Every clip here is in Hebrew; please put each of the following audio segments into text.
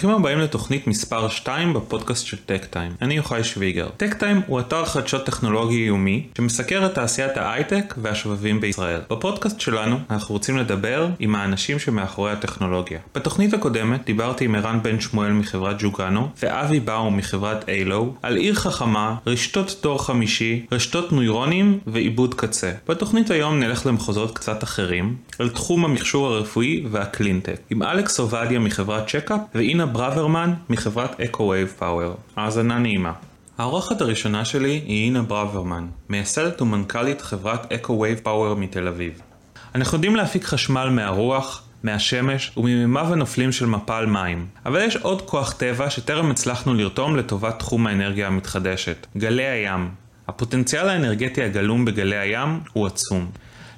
שלום, וברוכים הבאים לתוכנית מספר 2 בפודקאסט של Techtime. אני יוחאי שוויגר. Techtime הוא אתר חדשות טכנולוגי יומי שמסקר את תעשיית ההייטק והשבבים בישראל. בפודקאסט שלנו אנחנו רוצים לדבר עם האנשים שמאחורי הטכנולוגיה. בתוכנית הקודמת דיברתי עם ערן בן שמואל מחברת Juganu ואבי באום מחברת Hailo על עיר חכמה, רשתות דור חמישי, רשתות נוירונים ועיבוד קצה. בתוכנית היום נלך למחוזות קצת אחרים, על תחום המכשור הרפואי והקלינטק, עם אלכס עובדיה מחברת Check-Cap ואינה ברוורמן מחברת Eco Wave Power. האזנה נעימה. האורחת הראשונה שלי היא אינה ברוורמן, מייסדת ומנכ"לית חברת Eco Wave Power מתל אביב. אנחנו יודעים להפיק חשמל מהרוח, מהשמש וממימיו הנופלים של מפל מים. אבל יש עוד כוח טבע שטרם הצלחנו לרתום לטובת תחום האנרגיה המתחדשת, גלי הים. הפוטנציאל האנרגטי הגלום בגלי הים הוא עצום.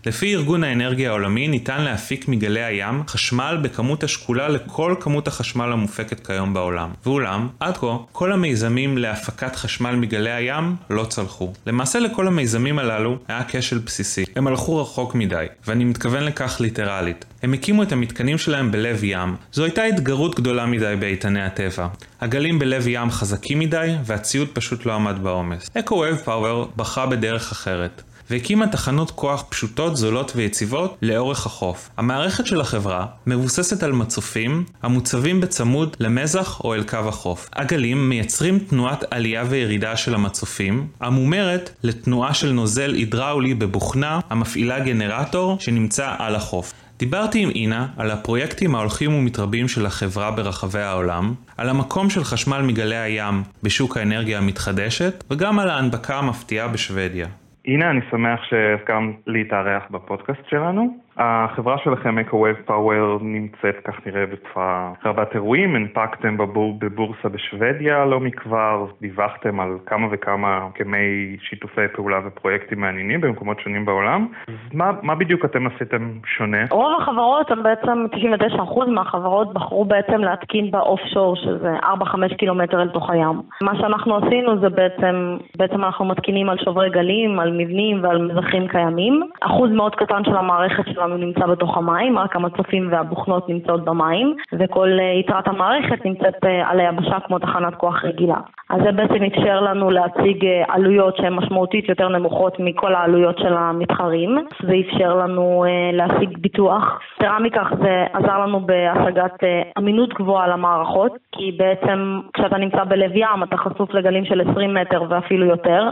לפי ארגון האנרגיה העולמי ניתן להפיק מגלי הים חשמל בכמות השקולה לכל כמות החשמל המופקת כיום בעולם. ואולם, עד כה, כל המיזמים להפקת חשמל מגלי הים לא צלחו. למעשה לכל המיזמים הללו היה כשל בסיסי. הם הלכו רחוק מדי, ואני מתכוון לכך ליטרלית. הם הקימו את המתקנים שלהם בלב ים. זו הייתה התגרות גדולה מדי באיתני הטבע. הגלים בלב ים חזקים מדי, והציוד פשוט לא עמד בעומס. Eco Wave Power בחרה בדרך אחרת. והקימה תחנות כוח פשוטות, זולות ויציבות לאורך החוף. המערכת של החברה מבוססת על מצופים המוצבים בצמוד למזח או אל קו החוף. הגלים מייצרים תנועת עלייה וירידה של המצופים, המומרת לתנועה של נוזל הידראולי בבוכנה המפעילה גנרטור שנמצא על החוף. דיברתי עם אינה על הפרויקטים ההולכים ומתרבים של החברה ברחבי העולם, על המקום של חשמל מגלי הים בשוק האנרגיה המתחדשת, וגם על ההנבקה המפתיעה בשוודיה. הנה, אני שמח שהסכמת להתארח בפודקאסט שלנו. החברה שלכם, Eco-Wave Power, נמצאת, כך נראה, בתקופה רבת אירועים. הנפקתם בבור, בבורסה בשוודיה לא מכבר, דיווחתם על כמה וכמה כמי שיתופי פעולה ופרויקטים מעניינים במקומות שונים בעולם. אז מה, מה בדיוק אתם עשיתם שונה? רוב החברות, הם בעצם 99% מהחברות בחרו בעצם להתקין באוף שור, שזה 4-5 קילומטר אל תוך הים. מה שאנחנו עשינו זה בעצם, בעצם אנחנו מתקינים על שוברי גלים, על מבנים ועל מזחים קיימים. אחוז מאוד קטן של המערכת שלנו שלנו נמצא בתוך המים, רק המצופים והבוכנות נמצאות במים, וכל אה, יתרת המערכת נמצאת אה, על היבשה כמו תחנת כוח רגילה. אז זה בעצם אפשר לנו להציג אה, עלויות שהן משמעותית יותר נמוכות מכל העלויות של המתחרים. זה אפשר לנו להשיג ביטוח. יתרה מכך זה עזר לנו בהשגת אמינות גבוהה למערכות, כי בעצם כשאתה נמצא בלב ים אתה חשוף לגלים של 20 מטר ואפילו יותר,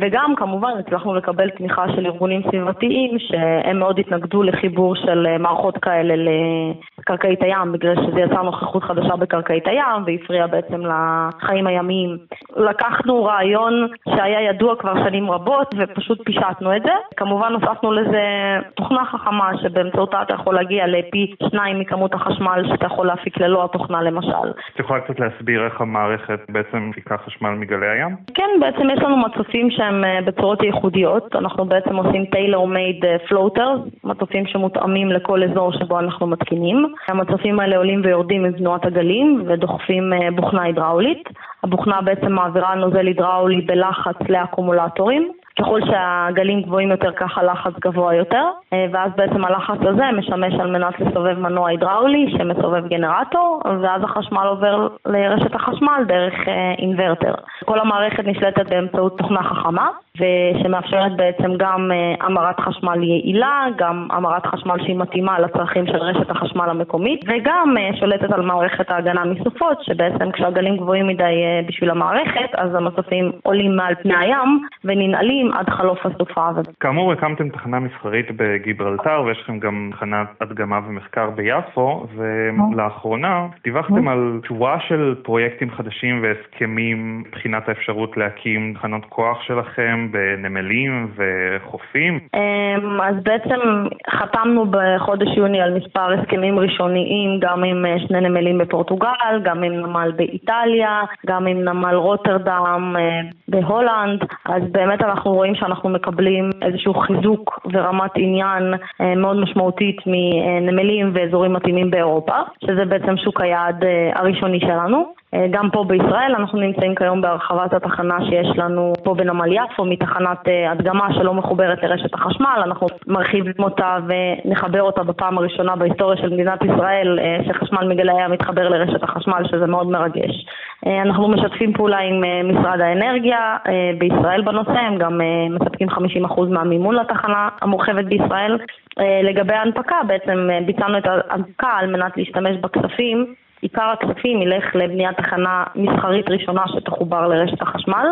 וגם כמובן הצלחנו לקבל תמיכה של ארגונים סביבתיים שהם מאוד התנגדו לחיבור של אה, מערכות כאלה לקרקעית הים בגלל שזה יצר נוכחות חדשה בקרקעית הים והפריע בעצם לחיים הימיים. לקחנו רעיון שהיה ידוע כבר שנים רבות ופשוט פישטנו את זה. כמובן הוספנו לזה תוכנה חכמה שבאמצעותה אתה יכול להגיע לפי שניים מכמות החשמל שאתה יכול להפיק ללא התוכנה למשל. את יכולה קצת להסביר איך המערכת בעצם מפיקה חשמל מגלי הים? כן, בעצם יש לנו מצב מטוסים שהם אה, בצורות ייחודיות, אנחנו בעצם עושים טיילור מייד פלוטרס, מטוסים שמותאמים לכל אזור שבו אנחנו מתקינים. המטוסים האלה עולים ויורדים עם תנועת הגלים ודוחפים אה, בוכנה הידראולית. הבוכנה בעצם מעבירה נוזל הידראולי בלחץ לאקומולטורים. ככל שהגלים גבוהים יותר ככה לחץ גבוה יותר, אה, ואז בעצם הלחץ הזה משמש על מנת לסובב מנוע הידראולי שמסובב גנרטור, ואז החשמל עובר לרשת החשמל דרך אינוורטר. כל המערכת נשלטת באמצעות תוכנה חכמה, ושמאפשרת בעצם גם אה, המרת חשמל יעילה, גם המרת חשמל שהיא מתאימה לצרכים של רשת החשמל המקומית, וגם אה, שולטת על מערכת ההגנה מסופות, שבעצם כשהגלים גבוהים מדי אה, בשביל המערכת, אז המסופים עולים מעל פני הים וננעלים עד חלוף הסופה. כאמור, הקמתם תחנה מסחרית בגיברלטר, ויש לכם גם תחנת הדגמה ומחקר ביפו, ולאחרונה דיווחתם על שורה של פרויקטים חדשים והסכמים מבחינת האפשרות להקים תחנות כוח שלכם בנמלים וחופים? אמ, אז בעצם חתמנו בחודש יוני על מספר הסכמים ראשוניים, גם עם אה, שני נמלים בפורטוגל, גם עם נמל באיטליה, גם עם נמל רוטרדם אה, בהולנד, אז באמת אנחנו רואים שאנחנו מקבלים איזשהו חיזוק ורמת עניין אה, מאוד משמעותית מנמלים ואזורים מתאימים באירופה, שזה בעצם שוק היעד הראשוני שלנו. אה, גם פה בישראל אנחנו נמצאים כיום בהרחבת התחנה שיש לנו פה בנמל יפו, מתחנת אה, הדגמה שלא מחוברת לרשת החשמל, אנחנו מרחיבים אותה ונחבר אותה בפעם הראשונה בהיסטוריה של מדינת ישראל, אה, שחשמל מגלי הים מתחבר לרשת החשמל, שזה מאוד מרגש. אנחנו משתפים פעולה עם משרד האנרגיה בישראל בנושא, הם גם מספקים 50% מהמימון לתחנה המורחבת בישראל. לגבי ההנפקה, בעצם ביצענו את ההנפקה על מנת להשתמש בכספים עיקר הכספים ילך לבניית תחנה מסחרית ראשונה שתחובר לרשת החשמל.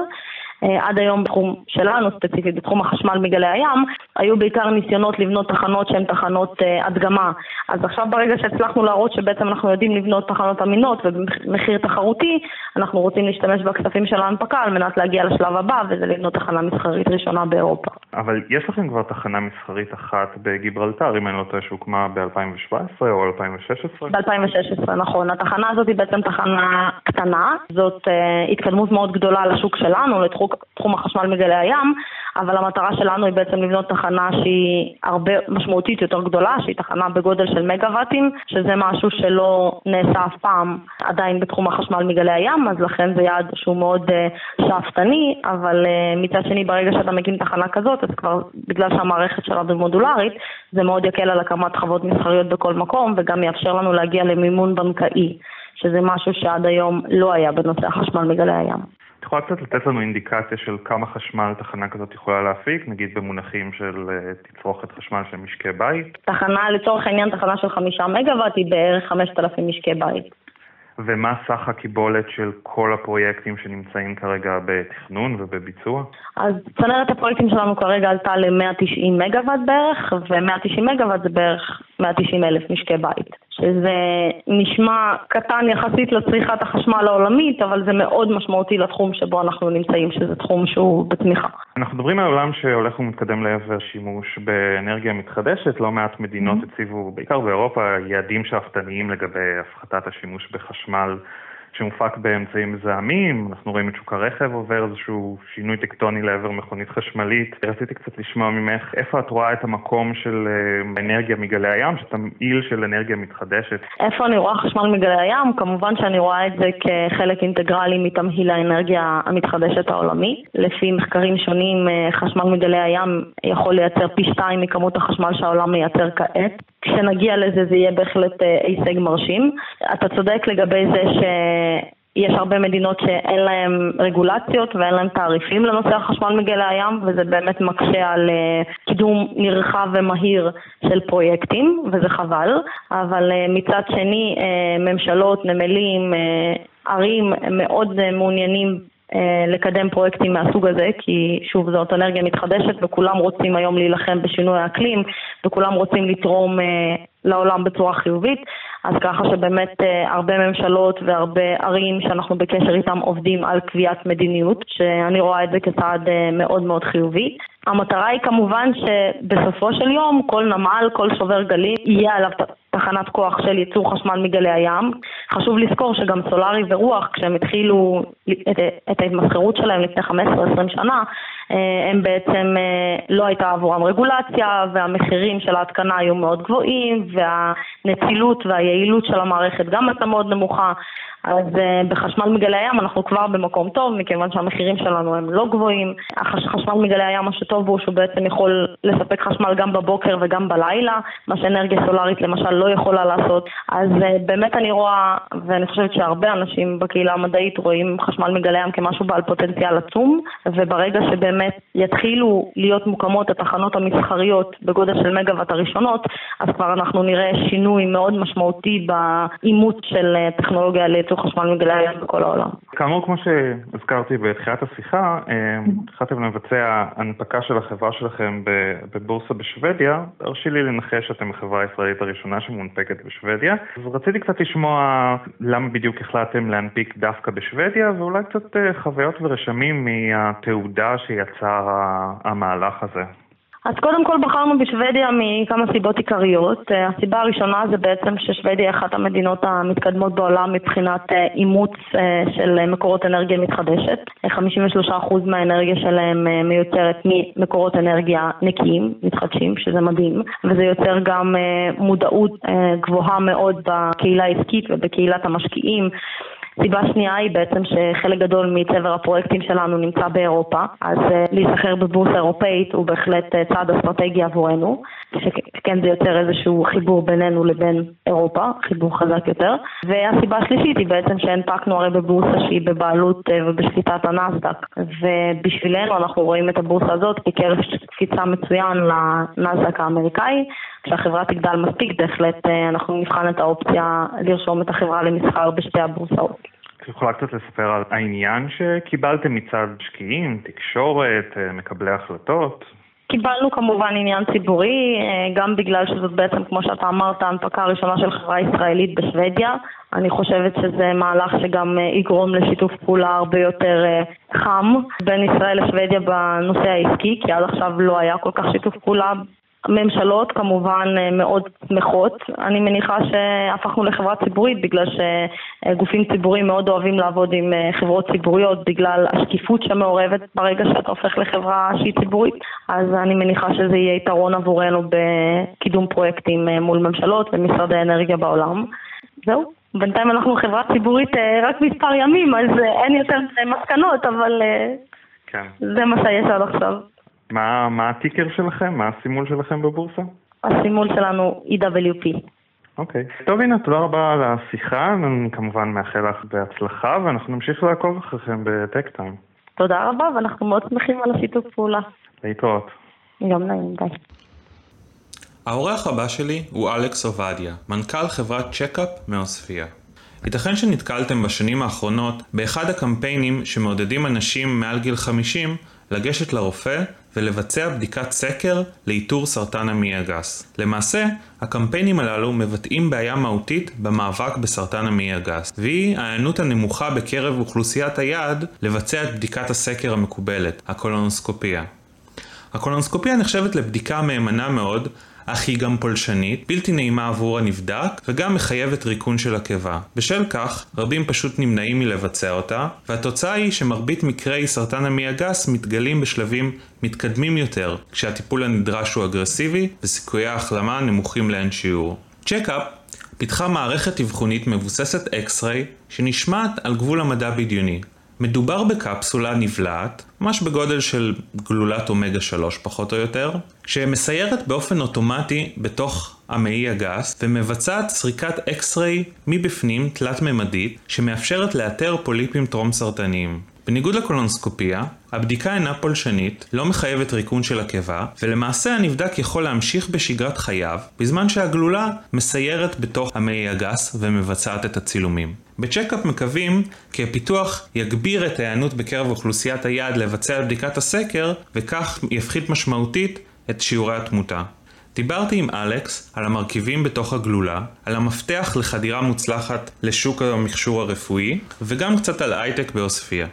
אה, עד היום בתחום שלנו, ספציפית בתחום החשמל מגלי הים, היו בעיקר ניסיונות לבנות תחנות שהן תחנות uh, הדגמה. אז עכשיו ברגע שהצלחנו להראות שבעצם אנחנו יודעים לבנות תחנות אמינות ובמחיר תחרותי, אנחנו רוצים להשתמש בכספים של ההנפקה על מנת להגיע לשלב הבא, וזה לבנות תחנה מסחרית ראשונה באירופה. אבל יש לכם כבר תחנה מסחרית אחת בגיברלטר, אם אני לא טועה, שהוקמה ב-2017 או 2016? ב-2016, נכון. התחנה הזאת היא בעצם תחנה קטנה, זאת uh, התקדמות מאוד גדולה לשוק שלנו, לתחום תחום החשמל מגלי הים, אבל המטרה שלנו היא בעצם לבנות תחנה שהיא הרבה משמעותית יותר גדולה, שהיא תחנה בגודל של מגוואטים, שזה משהו שלא נעשה אף פעם עדיין בתחום החשמל מגלי הים, אז לכן זה יעד שהוא מאוד uh, שאפתני, אבל uh, מצד שני ברגע שאתה מקים תחנה כזאת, אז כבר בגלל שהמערכת שלנו היא מודולרית, זה מאוד יקל על הקמת חוות מסחריות בכל מקום, וגם יאפשר לנו להגיע למימון בנקאי. שזה משהו שעד היום לא היה בנושא החשמל מגלי הים. את יכולה קצת לתת לנו אינדיקציה של כמה חשמל תחנה כזאת יכולה להפיק, נגיד במונחים של אה, תצרוכת חשמל של משקי בית? תחנה, לצורך העניין, תחנה של חמישה מגוואט היא בערך 5,000 משקי בית. ומה סך הקיבולת של כל הפרויקטים שנמצאים כרגע בתכנון ובביצוע? אז צנרת הפרויקטים שלנו כרגע עלתה ל-190 מגוואט בערך, ו-190 מגוואט זה בערך 190 אלף משקי בית. שזה נשמע קטן יחסית לצריכת החשמל העולמית, אבל זה מאוד משמעותי לתחום שבו אנחנו נמצאים, שזה תחום שהוא בצמיחה. אנחנו מדברים על עולם שהולך ומתקדם לעבר שימוש באנרגיה מתחדשת, לא מעט מדינות mm-hmm. הציבו, בעיקר באירופה, יעדים שאפתניים לגבי הפחתת השימוש בחשמל. שמופק באמצעים מזהמים, אנחנו רואים את שוק הרכב עובר איזשהו שינוי טקטוני לעבר מכונית חשמלית. רציתי קצת לשמוע ממך איפה את רואה את המקום של אה, אנרגיה מגלי הים, שתמעיל של אנרגיה מתחדשת. איפה אני רואה חשמל מגלי הים? כמובן שאני רואה את זה כחלק אינטגרלי מתמהיל האנרגיה המתחדשת העולמי. לפי מחקרים שונים, אה, חשמל מגלי הים יכול לייצר פי שתיים מכמות החשמל שהעולם מייצר כעת. כשנגיע לזה זה יהיה בהחלט אה, הישג מרשים. אתה צודק לגבי זה שיש הרבה מדינות שאין להן רגולציות ואין להן תעריפים לנושא החשמל מגלי הים וזה באמת מקשה על אה, קידום נרחב ומהיר של פרויקטים וזה חבל, אבל אה, מצד שני ממשלות, נמלים, ערים מאוד מעוניינים אה, לקדם פרויקטים מהסוג הזה, כי שוב זאת אנרגיה מתחדשת וכולם רוצים היום להילחם בשינוי האקלים וכולם רוצים לתרום אה, לעולם בצורה חיובית, אז ככה שבאמת אה, הרבה ממשלות והרבה ערים שאנחנו בקשר איתם עובדים על קביעת מדיניות, שאני רואה את זה כצעד מאוד מאוד חיובי. המטרה היא כמובן שבסופו של יום כל נמל, כל שובר גלים, יהיה עליו תחנת כוח של ייצור חשמל מגלי הים. חשוב לזכור שגם סולארי ורוח, כשהם התחילו את, את ההתמסחרות שלהם לפני 15-20 שנה, אה, הם בעצם אה, לא הייתה עבורם רגולציה והמחירים של ההתקנה היו מאוד גבוהים והנצילות והיעילות של המערכת גם הייתה מאוד נמוכה אז uh, בחשמל מגלי הים אנחנו כבר במקום טוב, מכיוון שהמחירים שלנו הם לא גבוהים. החשמל מגלי הים, מה שטוב בו, שהוא בעצם יכול לספק חשמל גם בבוקר וגם בלילה, מה שאנרגיה סולארית למשל לא יכולה לעשות. אז uh, באמת אני רואה, ואני חושבת שהרבה אנשים בקהילה המדעית רואים חשמל מגלי ים כמשהו בעל פוטנציאל עצום, וברגע שבאמת יתחילו להיות מוקמות התחנות המסחריות בגודל של מגוואט הראשונות, אז כבר אנחנו נראה שינוי מאוד משמעותי באימוץ של uh, טכנולוגיה לייצור חשמל מגלי הים בכל העולם. כאמור, כמו שהזכרתי בתחילת השיחה, אה, התחלתם לבצע הנפקה של החברה שלכם בבורסה בשוודיה. תרשי לי לנחש שאתם החברה הישראלית הראשונה שמונפקת בשוודיה. אז רציתי קצת לשמוע למה בדיוק החלטתם להנפיק דווקא בשוודיה, ואולי קצת אה, חוויות ורשמים מהתעודה שיצר המהלך הזה. אז קודם כל בחרנו בשוודיה מכמה סיבות עיקריות. אה, הסיבה הראשונה זה בעצם ששוודיה היא אחת המדינות המתקדמות בעולם מבחינת אה, אימוץ אה, של מקורות אנרגיה מתחדשת. 53% מהאנרגיה שלהם מיוצרת ממקורות אנרגיה נקיים, מתחדשים, שזה מדהים, וזה יוצר גם מודעות גבוהה מאוד בקהילה העסקית ובקהילת המשקיעים. סיבה שנייה היא בעצם שחלק גדול מצבר הפרויקטים שלנו נמצא באירופה, אז להיסחר בבורסה אירופאית הוא בהחלט צעד אסטרטגי עבורנו. שכן זה יוצר איזשהו חיבור בינינו לבין אירופה, חיבור חזק יותר. והסיבה השלישית היא בעצם שהנפקנו הרי בבורסה שהיא בבעלות אה, ובשליטת הנסדק, ובשבילנו אנחנו רואים את הבורסה הזאת כקרש קפיצה מצוין לנסדק האמריקאי. כשהחברה תגדל מספיק, בהחלט אה, אנחנו נבחן את האופציה לרשום את החברה למסחר בשתי הבורסאות. את יכולה קצת לספר על העניין שקיבלתם מצד משקיעים, תקשורת, אה, מקבלי החלטות? קיבלנו כמובן עניין ציבורי, אה, גם בגלל שזאת בעצם, כמו שאתה אמרת, ההנפקה הראשונה של חברה ישראלית בשוודיה. אני חושבת שזה מהלך שגם אה, יגרום לשיתוף פעולה הרבה יותר אה, חם בין ישראל לשוודיה בנושא העסקי, כי עד עכשיו לא היה כל כך שיתוף פעולה ממשלות כמובן אה, מאוד שמחות. אני מניחה שהפכנו לחברה ציבורית בגלל שגופים ציבוריים מאוד אוהבים לעבוד עם אה, חברות ציבוריות בגלל השקיפות שמעורבת ברגע שאתה הופך לחברה שהיא ציבורית. אז אני מניחה שזה יהיה יתרון עבורנו בקידום פרויקטים אה, מול ממשלות ומשרדי אנרגיה בעולם. זהו. בינתיים אנחנו חברה ציבורית רק מספר ימים, אז אין יותר מסקנות, אבל כן. זה מה שיש עד עכשיו. מה, מה הטיקר שלכם? מה הסימול שלכם בבורסה? הסימול שלנו EWP. אוקיי. Okay. טוב, אינה, תודה רבה על השיחה. אני כמובן מאחל לך בהצלחה, ואנחנו נמשיך לעקוב אחריכם ב Techtime. תודה רבה, ואנחנו מאוד שמחים על השיתוף פעולה. להתראות. יום נעים, ביי. האורח הבא שלי הוא אלכס עובדיה, מנכ"ל חברת Check-Cap מעוספיא. ייתכן שנתקלתם בשנים האחרונות באחד הקמפיינים שמעודדים אנשים מעל גיל 50 לגשת לרופא ולבצע בדיקת סקר לאיתור סרטן המעי הגס. למעשה, הקמפיינים הללו מבטאים בעיה מהותית במאבק בסרטן המעי הגס, והיא ההיענות הנמוכה בקרב אוכלוסיית היעד לבצע את בדיקת הסקר המקובלת, הקולונוסקופיה. הקולונוסקופיה נחשבת לבדיקה מהימנה מאוד, אך היא גם פולשנית, בלתי נעימה עבור הנבדק, וגם מחייבת ריקון של הקיבה. בשל כך, רבים פשוט נמנעים מלבצע אותה, והתוצאה היא שמרבית מקרי סרטן המעי הגס מתגלים בשלבים מתקדמים יותר, כשהטיפול הנדרש הוא אגרסיבי, וסיכויי ההחלמה נמוכים לאין שיעור. Check-Cap פיתחה מערכת אבחונית מבוססת X-ray שנשמעת על גבול המדע בדיוני, מדובר בקפסולה נבלעת, ממש בגודל של גלולת אומגה 3 פחות או יותר, שמסיירת באופן אוטומטי בתוך המעי הגס ומבצעת סריקת X-ray מבפנים תלת-ממדית שמאפשרת לאתר פוליפים טרום סרטניים. בניגוד לקולונוסקופיה, הבדיקה אינה פולשנית, לא מחייבת ריקון של הקיבה, ולמעשה הנבדק יכול להמשיך בשגרת חייו, בזמן שהגלולה מסיירת בתוך המעי הגס ומבצעת את הצילומים. בצ'קאפ מקווים כי הפיתוח יגביר את ההיענות בקרב אוכלוסיית היעד לבצע בדיקת הסקר, וכך יפחית משמעותית את שיעורי התמותה. דיברתי עם אלכס על המרכיבים בתוך הגלולה, על המפתח לחדירה מוצלחת לשוק המכשור הרפואי, וגם קצת על הייטק בעוספיא.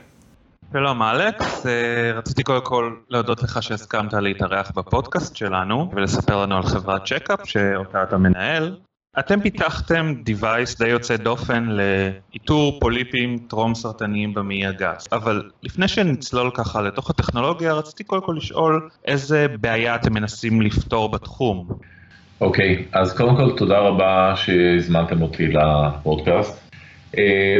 שלום אלכס, אה, רציתי קודם כל להודות לך שהסכמת להתארח בפודקאסט שלנו ולספר לנו על חברת Check-Cap שאותה אתה מנהל. אתם פיתחתם device די יוצא דופן לאיתור פוליפים טרום סרטניים במעי הגס, אבל לפני שנצלול ככה לתוך הטכנולוגיה, רציתי קודם כל לשאול איזה בעיה אתם מנסים לפתור בתחום. אוקיי, okay, אז קודם כל תודה רבה שהזמנתם אותי לפודקאסט. Uh,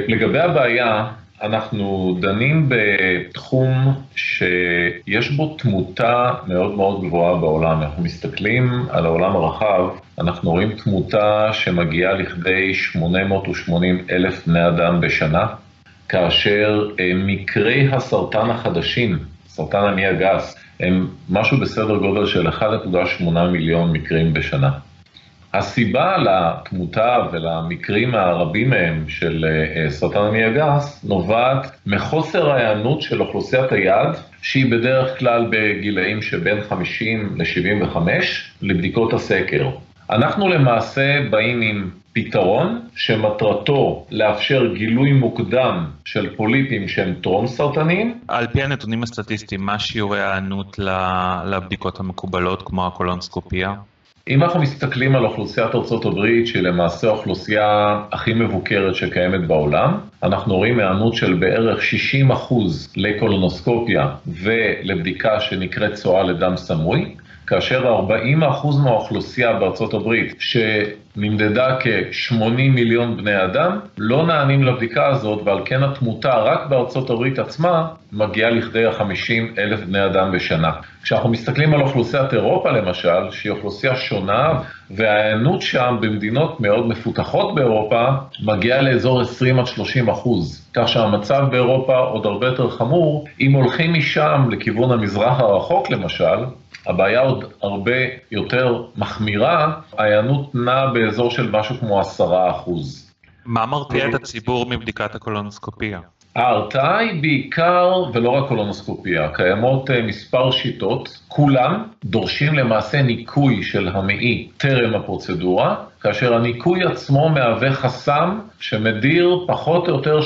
לגבי הבעיה, אנחנו דנים בתחום שיש בו תמותה מאוד מאוד גבוהה בעולם. אנחנו מסתכלים על העולם הרחב, אנחנו רואים תמותה שמגיעה לכדי 880 אלף בני אדם בשנה, כאשר אה, מקרי הסרטן החדשים, סרטן המעי הגס, הם משהו בסדר גודל של 1.8 מיליון מקרים בשנה. הסיבה לתמותה ולמקרים הרבים מהם של אה, סרטן המעי הגס נובעת מחוסר ההיענות של אוכלוסיית היעד, שהיא בדרך כלל בגילאים שבין 50 ל-75 לבדיקות הסקר. אנחנו למעשה באים עם פתרון שמטרתו לאפשר גילוי מוקדם של פוליפים שהם טרום סרטניים. על פי הנתונים הסטטיסטיים, מה שיעורי ההיענות לבדיקות המקובלות כמו הקולונסקופיה? אם אנחנו מסתכלים על אוכלוסיית ארה"ב, שהיא למעשה האוכלוסייה הכי מבוקרת שקיימת בעולם, אנחנו רואים היענות של בערך 60% לקולונוסקופיה ולבדיקה שנקראת צואה לדם סמוי, כאשר 40% מהאוכלוסייה בארצות הברית, נמדדה כ-80 מיליון בני אדם, לא נענים לבדיקה הזאת, ועל כן התמותה רק בארצות הברית עצמה מגיעה לכדי ה-50 אלף בני אדם בשנה. כשאנחנו מסתכלים על אוכלוסיית אירופה למשל, שהיא אוכלוסייה שונה, וההיענות שם במדינות מאוד מפותחות באירופה מגיעה לאזור 20 עד 30 אחוז. כך שהמצב באירופה עוד הרבה יותר חמור. אם הולכים משם לכיוון המזרח הרחוק למשל, הבעיה עוד הרבה יותר מחמירה, ההיענות נעה באזור של משהו כמו עשרה אחוז. מה מרתיע את הציבור מבדיקת הקולונוסקופיה? ההרתעה היא בעיקר, ולא רק קולונוסקופיה, קיימות אה, מספר שיטות, כולם דורשים למעשה ניקוי של המעי טרם הפרוצדורה, כאשר הניקוי עצמו מהווה חסם שמדיר פחות או יותר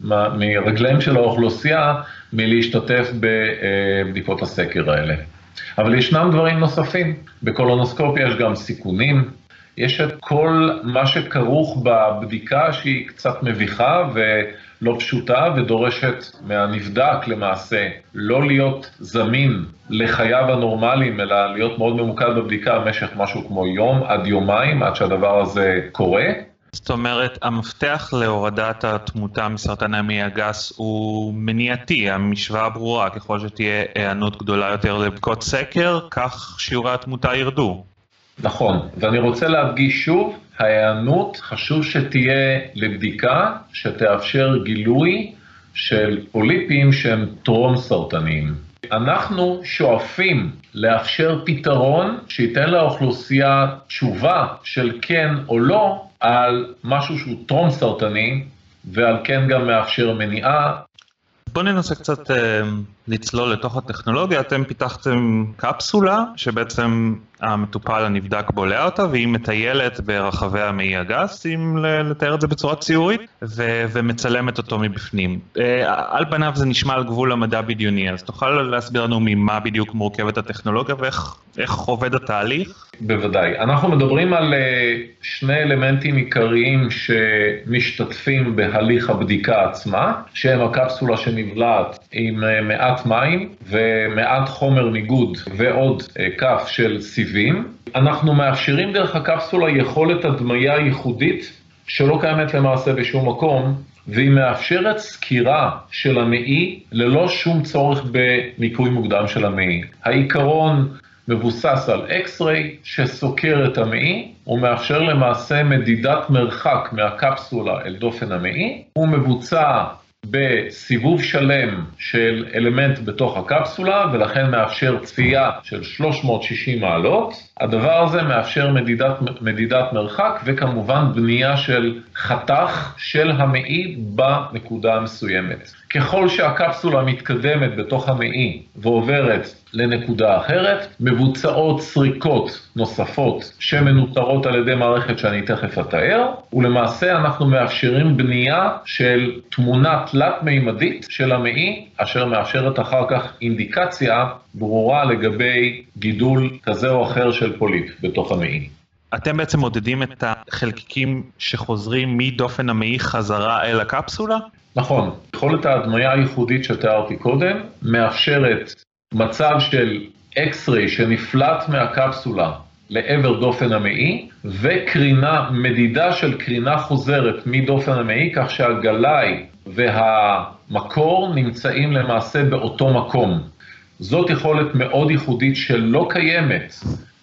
30% מרגליהם של האוכלוסייה מלהשתתף בבדיקות הסקר האלה. אבל ישנם דברים נוספים, בקולונוסקופיה יש גם סיכונים, יש את כל מה שכרוך בבדיקה שהיא קצת מביכה ולא פשוטה ודורשת מהנבדק למעשה לא להיות זמין לחייו הנורמליים, אלא להיות מאוד ממוקד בבדיקה במשך משהו כמו יום עד יומיים עד שהדבר הזה קורה. זאת אומרת, המפתח להורדת התמותה מסרטן המעי הגס הוא מניעתי, המשוואה ברורה, ככל שתהיה היענות גדולה יותר לבדיקות סקר, כך שיעורי התמותה ירדו. נכון, ואני רוצה להדגיש שוב, ההיענות חשוב שתהיה לבדיקה שתאפשר גילוי של פוליפים שהם טרום סרטניים. אנחנו שואפים לאפשר פתרון שייתן לאוכלוסייה תשובה של כן או לא על משהו שהוא טרום סרטני, ועל כן גם מאפשר מניעה. בוא ננסה קצת לצלול לתוך הטכנולוגיה. אתם פיתחתם קפסולה שבעצם המטופל הנבדק בולע אותה, והיא מטיילת ברחבי המעי הגס, אם לתאר את זה בצורה ציורית, ו- ומצלמת אותו מבפנים. אה, על פניו זה נשמע על גבול המדע בדיוני, אז תוכל להסביר לנו ממה בדיוק מורכבת הטכנולוגיה ואיך עובד התהליך? בוודאי. אנחנו מדברים על אה, שני אלמנטים עיקריים שמשתתפים בהליך הבדיקה עצמה, שהם הקפסולה שנבלעת עם אה, מעט מים ומעט חומר ניגוד ועוד כף של סיבים. סיבים, אנחנו מאפשרים דרך הקפסולה יכולת הדמיה ייחודית שלא קיימת למעשה בשום מקום, והיא מאפשרת סקירה של המעי ללא שום צורך בניקוי מוקדם של המעי. העיקרון מבוסס על אקס-ריי שסוקר את המעי, הוא מאפשר למעשה מדידת מרחק מהקפסולה אל דופן המעי, הוא מבוצע בסיבוב שלם של אלמנט בתוך הקפסולה, ולכן מאפשר צפייה של 360 מעלות. הדבר הזה מאפשר מדידת, מדידת מרחק וכמובן בנייה של חתך של המעי בנקודה המסוימת. ככל שהקפסולה מתקדמת בתוך המעי ועוברת לנקודה אחרת, מבוצעות סריקות נוספות שמנוטרות על ידי מערכת שאני תכף אתאר, ולמעשה אנחנו מאפשרים בנייה של תמונה תלת-מימדית של המעי, אשר מאפשרת אחר כך אינדיקציה ברורה לגבי גידול כזה או אחר של פוליפ בתוך המעי. אתם בעצם מודדים את החלקיקים שחוזרים מדופן המעי חזרה אל הקפסולה? נכון. יכולת ההדמיה הייחודית שתיארתי קודם מאפשרת מצב של X-ray שנפלט מהקפסולה לעבר דופן המעי, וקרינה, מדידה של קרינה חוזרת מדופן המעי, כך שהגלאי והמקור נמצאים למעשה באותו מקום. זאת יכולת מאוד ייחודית שלא קיימת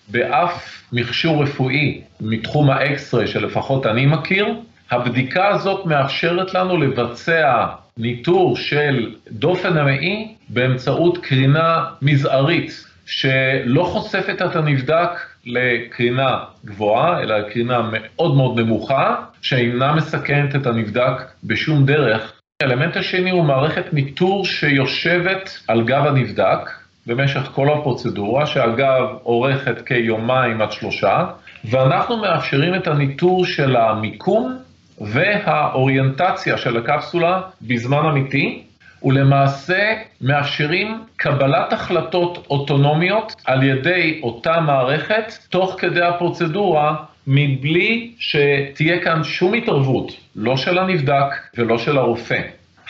באף מכשור רפואי מתחום ה x-ray שלפחות אני מכיר. הבדיקה הזאת מאפשרת לנו לבצע ניטור של דופן המעי באמצעות קרינה מזערית, שלא חושפת את הנבדק לקרינה גבוהה, אלא לקרינה מאוד מאוד נמוכה, שאינה מסכנת את הנבדק בשום דרך. האלמנט השני הוא מערכת ניטור שיושבת על גב הנבדק במשך כל הפרוצדורה, שאגב אורכת כיומיים עד שלושה, ואנחנו מאפשרים את הניטור של המיקום והאוריינטציה של הקפסולה בזמן אמיתי, ולמעשה מאפשרים קבלת החלטות אוטונומיות על ידי אותה מערכת תוך כדי הפרוצדורה מבלי שתהיה כאן שום התערבות, לא של הנבדק ולא של הרופא.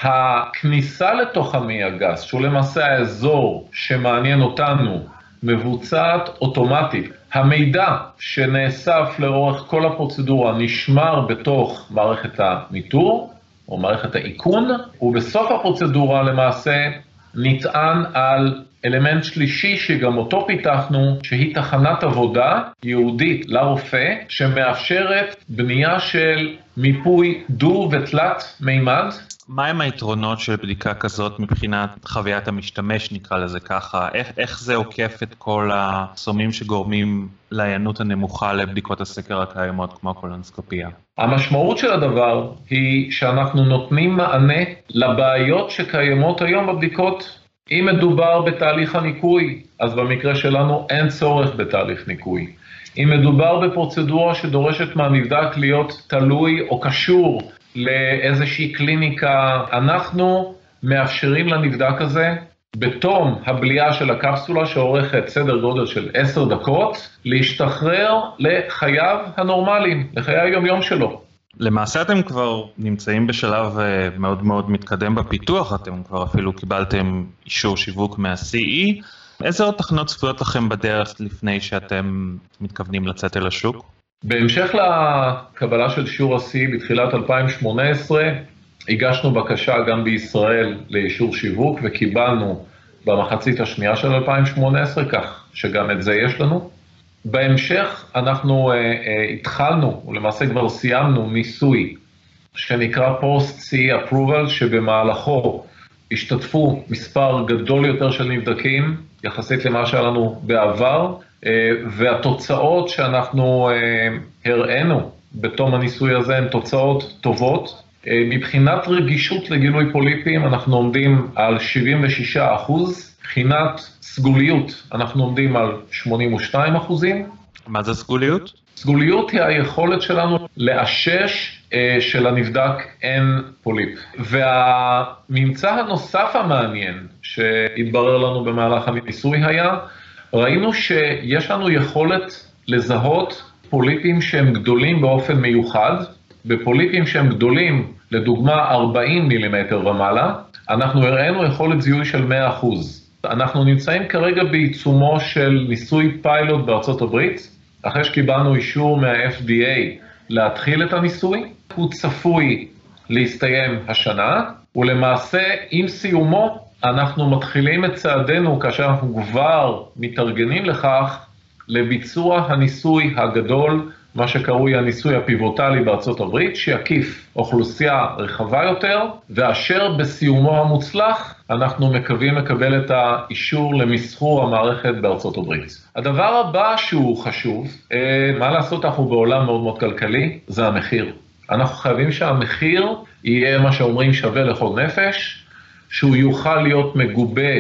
הכניסה לתוך המעי הגס, שהוא למעשה האזור שמעניין אותנו מבוצעת אוטומטית. המידע שנאסף לאורך כל הפרוצדורה נשמר בתוך מערכת הניטור, או מערכת האיכון, ובסוף הפרוצדורה למעשה נטען על אלמנט שלישי שגם אותו פיתחנו, שהיא תחנת עבודה ייעודית לרופא, שמאפשרת בנייה של מיפוי דו ותלת מימד. מהם היתרונות של בדיקה כזאת מבחינת חוויית המשתמש, נקרא לזה ככה? איך, איך זה עוקף את כל הסומים שגורמים להיענות הנמוכה לבדיקות הסקר הקיימות, כמו הקולונסקופיה? המשמעות של הדבר היא שאנחנו נותנים מענה לבעיות שקיימות היום בבדיקות אם מדובר בתהליך הניקוי, אז במקרה שלנו אין צורך בתהליך ניקוי. אם מדובר בפרוצדורה שדורשת מהנבדק להיות תלוי או קשור לאיזושהי קליניקה, אנחנו מאפשרים לנבדק הזה, בתום הבליעה של הקפסולה שאורכת סדר גודל של עשר דקות, להשתחרר לחייו הנורמליים, לחיי היומיום שלו. למעשה אתם כבר נמצאים בשלב אה, מאוד מאוד מתקדם בפיתוח, אתם כבר אפילו קיבלתם אישור שיווק מה-CE. איזה עוד תחנות צפויות לכם בדרך לפני שאתם מתכוונים לצאת אל השוק? בהמשך לקבלה של שיעור ה-CE בתחילת 2018, הגשנו בקשה גם בישראל לאישור שיווק וקיבלנו במחצית השנייה של 2018, כך שגם את זה יש לנו. בהמשך אנחנו uh, uh, התחלנו, ולמעשה כבר סיימנו, ניסוי שנקרא Post-C Approval, שבמהלכו השתתפו מספר גדול יותר של נבדקים, יחסית למה שהיה לנו בעבר, uh, והתוצאות שאנחנו uh, הראינו בתום הניסוי הזה הן תוצאות טובות. Uh, מבחינת רגישות לגילוי פוליפים אנחנו עומדים על 76 אחוז, מבחינת סגוליות, אנחנו עומדים על 82 אחוזים. מה זה סגוליות? סגוליות היא היכולת שלנו לאשש אה, שלנבדק אין פוליפ. והממצא הנוסף המעניין שהתברר לנו במהלך הניסוי היה, ראינו שיש לנו יכולת לזהות פוליפים שהם גדולים באופן מיוחד, בפוליפים שהם גדולים, לדוגמה 40 מילימטר ומעלה, אנחנו הראינו יכולת זיהוי של 100 אחוז. אנחנו נמצאים כרגע בעיצומו של ניסוי פיילוט בארצות הברית, אחרי שקיבלנו אישור מה-FDA להתחיל את הניסוי, הוא צפוי להסתיים השנה, ולמעשה עם סיומו אנחנו מתחילים את צעדינו כאשר אנחנו כבר מתארגנים לכך לביצוע הניסוי הגדול מה שקרוי הניסוי הפיבוטלי בארצות הברית, שיקיף אוכלוסייה רחבה יותר, ואשר בסיומו המוצלח אנחנו מקווים לקבל את האישור למסחור המערכת בארצות הברית. הדבר הבא שהוא חשוב, אה, מה לעשות, אנחנו בעולם מאוד מאוד כלכלי, זה המחיר. אנחנו חייבים שהמחיר יהיה מה שאומרים שווה לכל נפש, שהוא יוכל להיות מגובה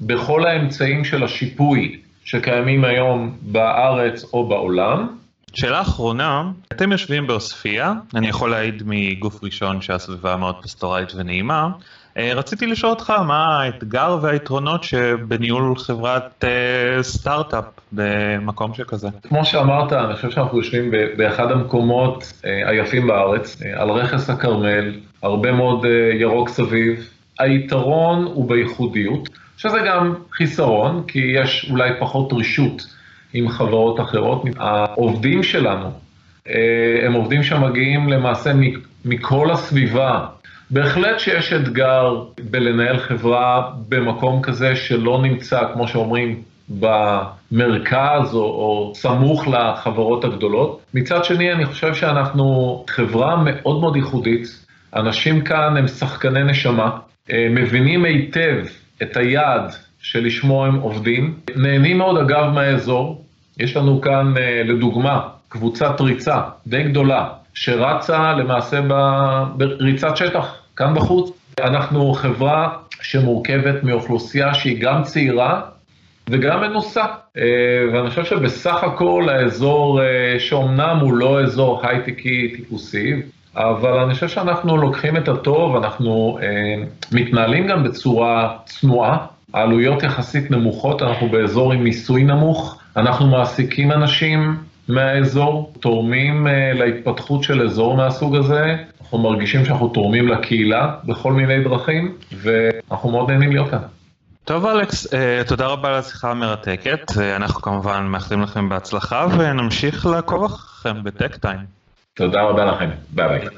בכל האמצעים של השיפוי שקיימים היום בארץ או בעולם, שאלה אחרונה, אתם יושבים בעוספיא, אני יכול להעיד מגוף ראשון שהסביבה מאוד פסטורלית ונעימה. אה, רציתי לשאול אותך מה האתגר והיתרונות שבניהול חברת אה, סטארט-אפ במקום שכזה. כמו שאמרת, אני חושב שאנחנו יושבים באחד המקומות אה, היפים בארץ, על רכס הכרמל, הרבה מאוד ירוק סביב. היתרון הוא בייחודיות, שזה גם חיסרון, כי יש אולי פחות רישות. עם חברות אחרות. העובדים שלנו אה, הם עובדים שמגיעים למעשה מכל הסביבה. בהחלט שיש אתגר בלנהל חברה במקום כזה שלא נמצא, כמו שאומרים, במרכז או, או סמוך לחברות הגדולות. מצד שני, אני חושב שאנחנו חברה מאוד מאוד ייחודית. אנשים כאן הם שחקני נשמה, אה, מבינים היטב את היעד שלשמו הם עובדים. נהנים מאוד אגב מהאזור, יש לנו כאן אה, לדוגמה קבוצת ריצה די גדולה שרצה למעשה בריצת שטח, כאן בחוץ. אנחנו חברה שמורכבת מאוכלוסייה שהיא גם צעירה וגם מנוסה. אה, ואני חושב שבסך הכל האזור, אה, שאומנם הוא לא אזור הייטקי טיפוסי, אבל אני חושב שאנחנו לוקחים את הטוב, אנחנו מתנהלים גם בצורה צנועה, העלויות יחסית נמוכות, אנחנו באזור עם מיסוי נמוך, אנחנו מעסיקים אנשים מהאזור, תורמים uh, להתפתחות של אזור מהסוג הזה, אנחנו מרגישים שאנחנו תורמים לקהילה בכל מיני דרכים, ואנחנו מאוד נהנים להיות כאן. טוב אלכס, אה, תודה רבה על השיחה המרתקת, אנחנו כמובן מאחלים לכם בהצלחה ונמשיך לעקוב אחריכם בטק טיים. תודה רבה לכם, ביי ביי.